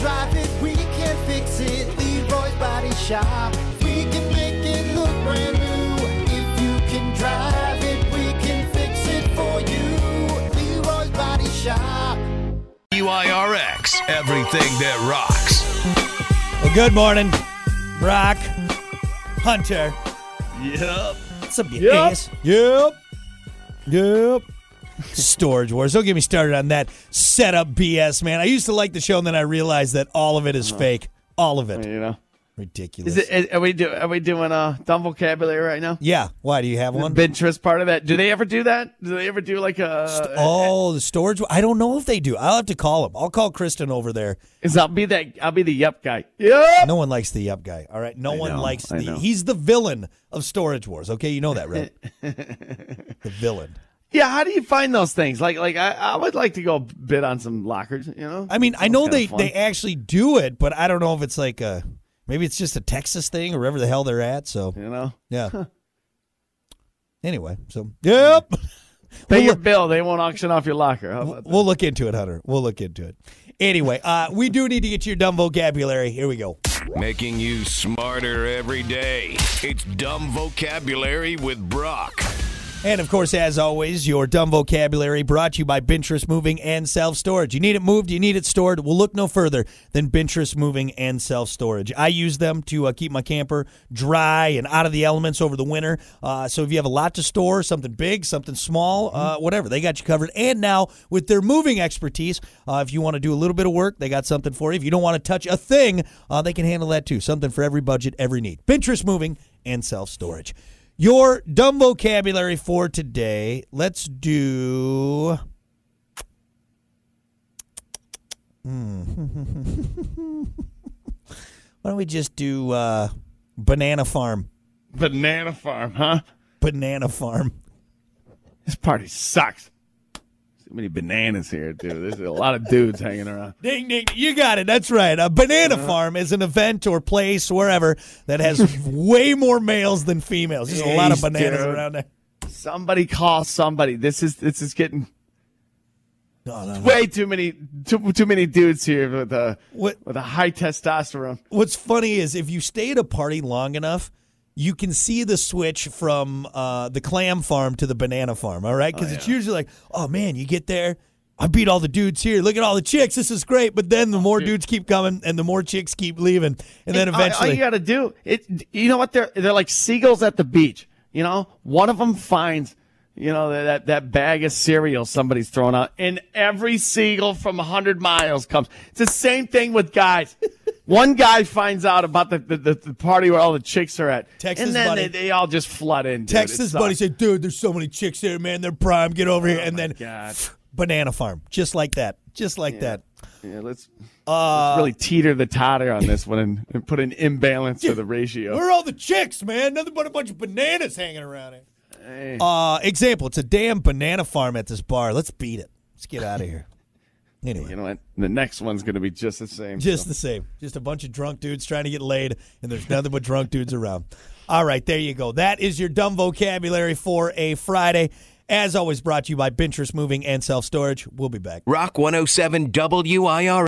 drive it, we can fix it. Leroy's Body Shop. We can make it look brand new. If you can drive it, we can fix it for you. Leroy's Body Shop. WIRX, everything that rocks. Well, good morning, Brock, Hunter. Yep. What's up, you Yep. ass? Yep. Yep. Storage Wars. Don't get me started on that setup BS, man. I used to like the show, and then I realized that all of it is fake. All of it. You know, Ridiculous. is it? Are we do? Are we doing uh dumb vocabulary right now? yeah. Why? Do you have one? Pinterest part of that. Do they ever do that? Do they ever do like a? Oh, the storage. I don't know if they do. I'll have to call him. I'll call Kristen over there. Is I'll be that? I'll be the yep guy. Yep. No one likes the up guy. All right. No one know, likes the. He's the villain of Storage Wars. Okay, you know that, right? the villain. Yeah. How do you find those things? Like, like I, I would like to go bid on some lockers. You know. I mean, I know they fun. they actually do it, but I don't know if it's like a maybe it's just a Texas thing or wherever the hell they're at. So You know. yeah. Anyway, so yep. Pay We'll your look- bill. They won't auction off your locker. How about that? We'll look into it, Hunter. We'll look into it. Anyway, uh, we do need to get to your dumb vocabulary. Here we go. Making you smarter every day. It's Dumb Vocabulary with Brock. And of course, as always, your dumb vocabulary brought to you by Bintress Moving and Self Storage. You need it moved, you need it stored. We'll look no further than Bintress Moving and Self Storage. I use them to uh, keep my camper dry and out of the elements over the winter. Uh, so if you have a lot to store, something big, something small, uh, whatever, they got you covered. And now with their moving expertise, uh, if you want to do a little bit of work, they got something for you. If you don't want to touch a thing, uh, they can handle that too. Something for every budget, every need. Bintress Moving and Self Storage. Your dumb vocabulary for today. Let's do. Hmm. Why don't we just do uh, banana farm? Banana farm, huh? Banana farm. This party sucks. So many bananas here, dude. There's a lot of dudes hanging around. Ding ding! You got it. That's right. A banana Uh-huh. farm is an event or place wherever that has way more males than females. There's a lot of bananas dude. around there. Somebody call somebody. This is this is getting No, no, no. way too many too, too many dudes here with a What- with a high testosterone. what's funny is if you stay at a party long enough, you can see the switch from uh, the clam farm to the banana farm. All right, because it's usually like, oh man, you get there. I beat all the dudes here. Look at all the chicks. This is great. But then the more dudes keep coming, and the more chicks keep leaving, and then All- all, you got to do it. You know what? They're they're like seagulls at the beach. You know, one of them finds. You know that that bag of cereal somebody's throwing out, and every seagull from a hundred miles comes. It's the same thing with guys. One guy finds out about the, the, the, party where all the chicks are at, Texas and then buddy. they, they all just flood in. dude. text It buddy, said, dude, there's so many chicks there, man. They're prime. Get over here, and then Oh God. banana farm, just like that, just like that. Yeah, let's, Uh, let's really teeter the totter on this one and, and put an imbalance to the ratio. Where are all the chicks, man? Nothing but a bunch of bananas hanging around here. Hey. Uh, example, it's a damn banana farm at this bar. Let's beat it. Let's get out of here. Anyway, You know what? The next one's going to be just the same. just so. the same. Just a bunch of drunk dudes trying to get laid, and there's nothing but drunk dudes around. All right, there you go. That is your dumb vocabulary for a Friday. As always, brought to you by Bintress Moving and Self Storage. We'll be back. Rock 107 WIRX.